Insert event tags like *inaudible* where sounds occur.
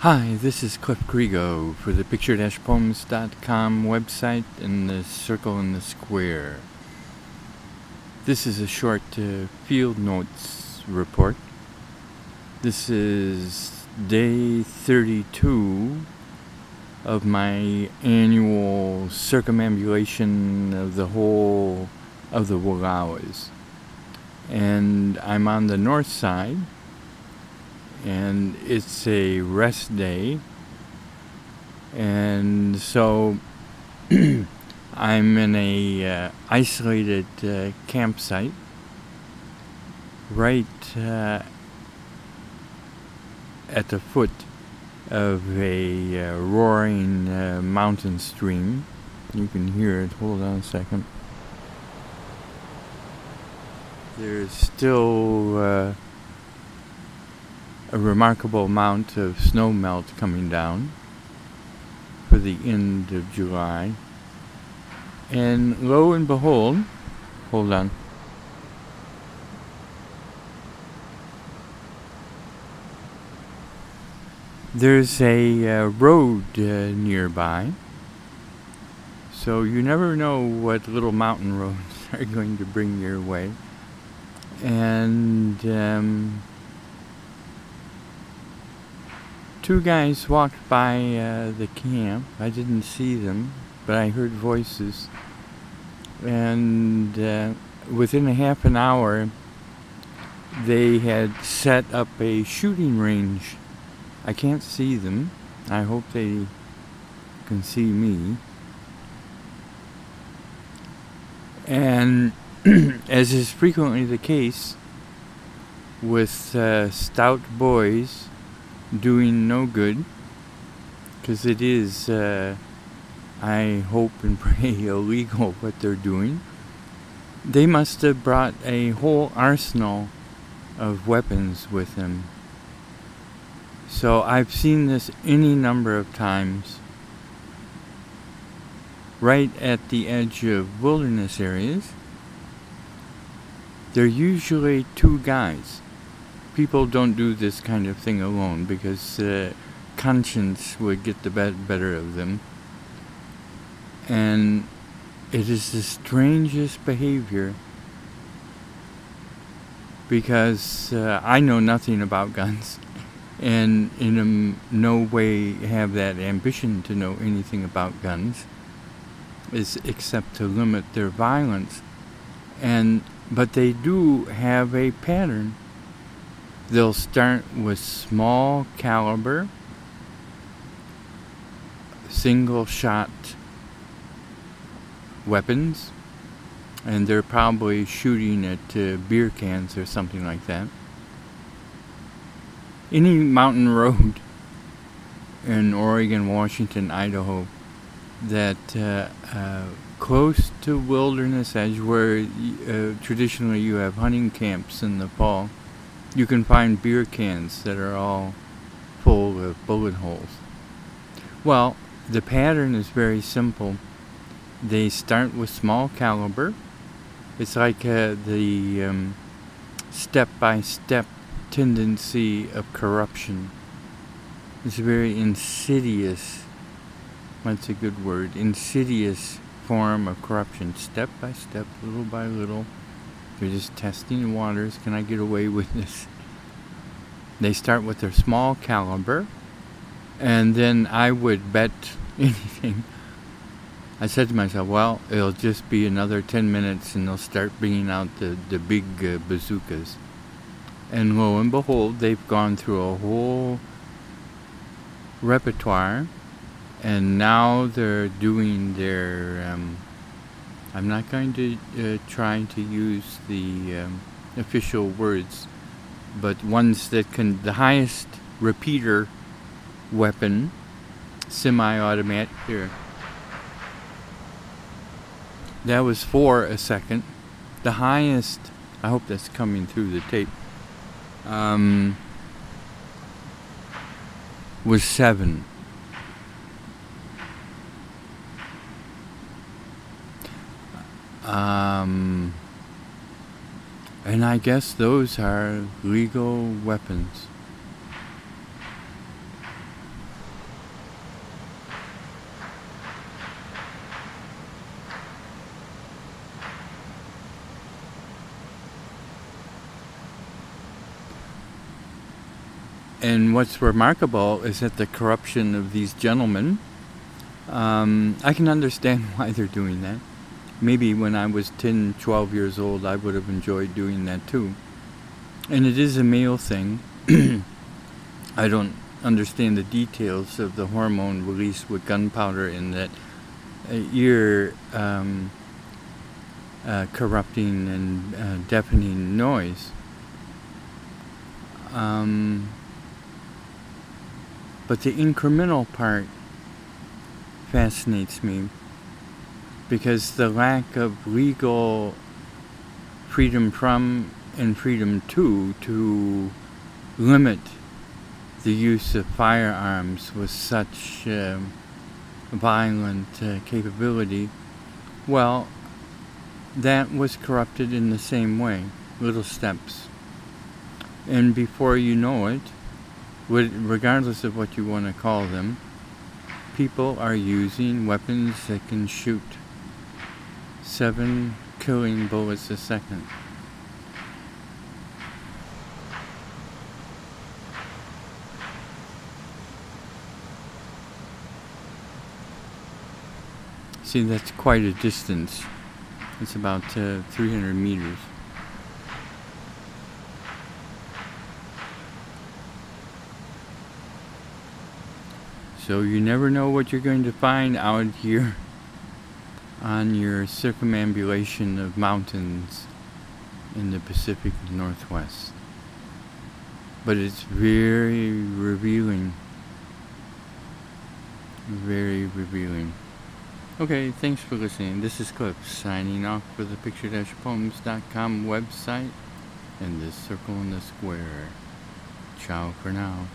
Hi, this is Cliff Crego for the picture-poems.com website and the Circle in the Square. This is a short uh, field notes report. This is day 32 of my annual circumambulation of the whole of the Wallowas. And I'm on the north side and it's a rest day. And so *clears throat* I'm in a uh, isolated uh, campsite right uh, at the foot of a uh, roaring uh, mountain stream. You can hear it. Hold on a second. There's still uh, a remarkable amount of snow melt coming down for the end of July. And lo and behold, hold on. There's a uh, road uh, nearby, so you never know what little mountain *laughs* roads are going to bring your way. And um, two guys walked by uh, the camp. I didn't see them, but I heard voices. And uh, within a half an hour, they had set up a shooting range. I can't see them. I hope they can see me. And *clears throat* as is frequently the case with uh, stout boys, doing no good because it is, uh, I hope and *laughs* pray, illegal what they're doing. They must have brought a whole arsenal of weapons with them. So I've seen this any number of times right at the edge of wilderness areas. They're usually two guys people don't do this kind of thing alone because uh, conscience would get the better of them. And it is the strangest behavior because uh, I know nothing about guns. *laughs* And in no way have that ambition to know anything about guns. Is except to limit their violence. And but they do have a pattern They'll start with small caliber, single shot weapons, and they're probably shooting at uh, beer cans or something like that. Any mountain *laughs* road in Oregon, Washington, Idaho that uh, uh, close to wilderness edge where uh, traditionally you have hunting camps in the fall you can find beer cans that are all full of bullet holes. Well, the pattern is very simple. They start with small caliber. It's like uh, the step by step tendency of corruption. It's a very insidious, what's a good word, insidious form of corruption. Step by step, little by little they're just testing the waters. Can I get away with this? They start with their small caliber, and then I would bet *laughs* anything. I said to myself, well, it'll just be another 10 minutes and they'll start bringing out the, the big uh, bazookas. And lo and behold, they've gone through a whole repertoire and now they're doing their um, I'm not going to uh, try to use the um, official words, but ones that can, the highest repeater weapon, semi-automatic, here. That was four a second. The highest, I hope that's coming through the tape, um, was seven. Um, and I guess those are legal weapons. And what's remarkable is that the corruption of these gentlemen, um, I can understand *laughs* why they're doing that. Maybe when I was 10, 12 years old, I would have enjoyed doing that too. And it is a male thing. *clears throat* I don't understand the details of the hormone released with gunpowder in that uh, ear um, uh, corrupting and uh, deafening noise. Um, but the incremental part fascinates me because the lack of legal freedom from and freedom to to limit the use of firearms with such um, violent uh, capability, well, that was corrupted in the same way, little steps. And before you know it, regardless of what you want to call them, people are using weapons that can shoot seven killing bullets a second. See, that's quite a distance. It's about uh, 300 meters. So you never know what you're going to find out here on your circumambulation of mountains in the Pacific Northwest. But it's very revealing. Very revealing. Okay, thanks for listening. This is Cliff signing off for the picture-poems.com website and this circle in the square. Ciao for now.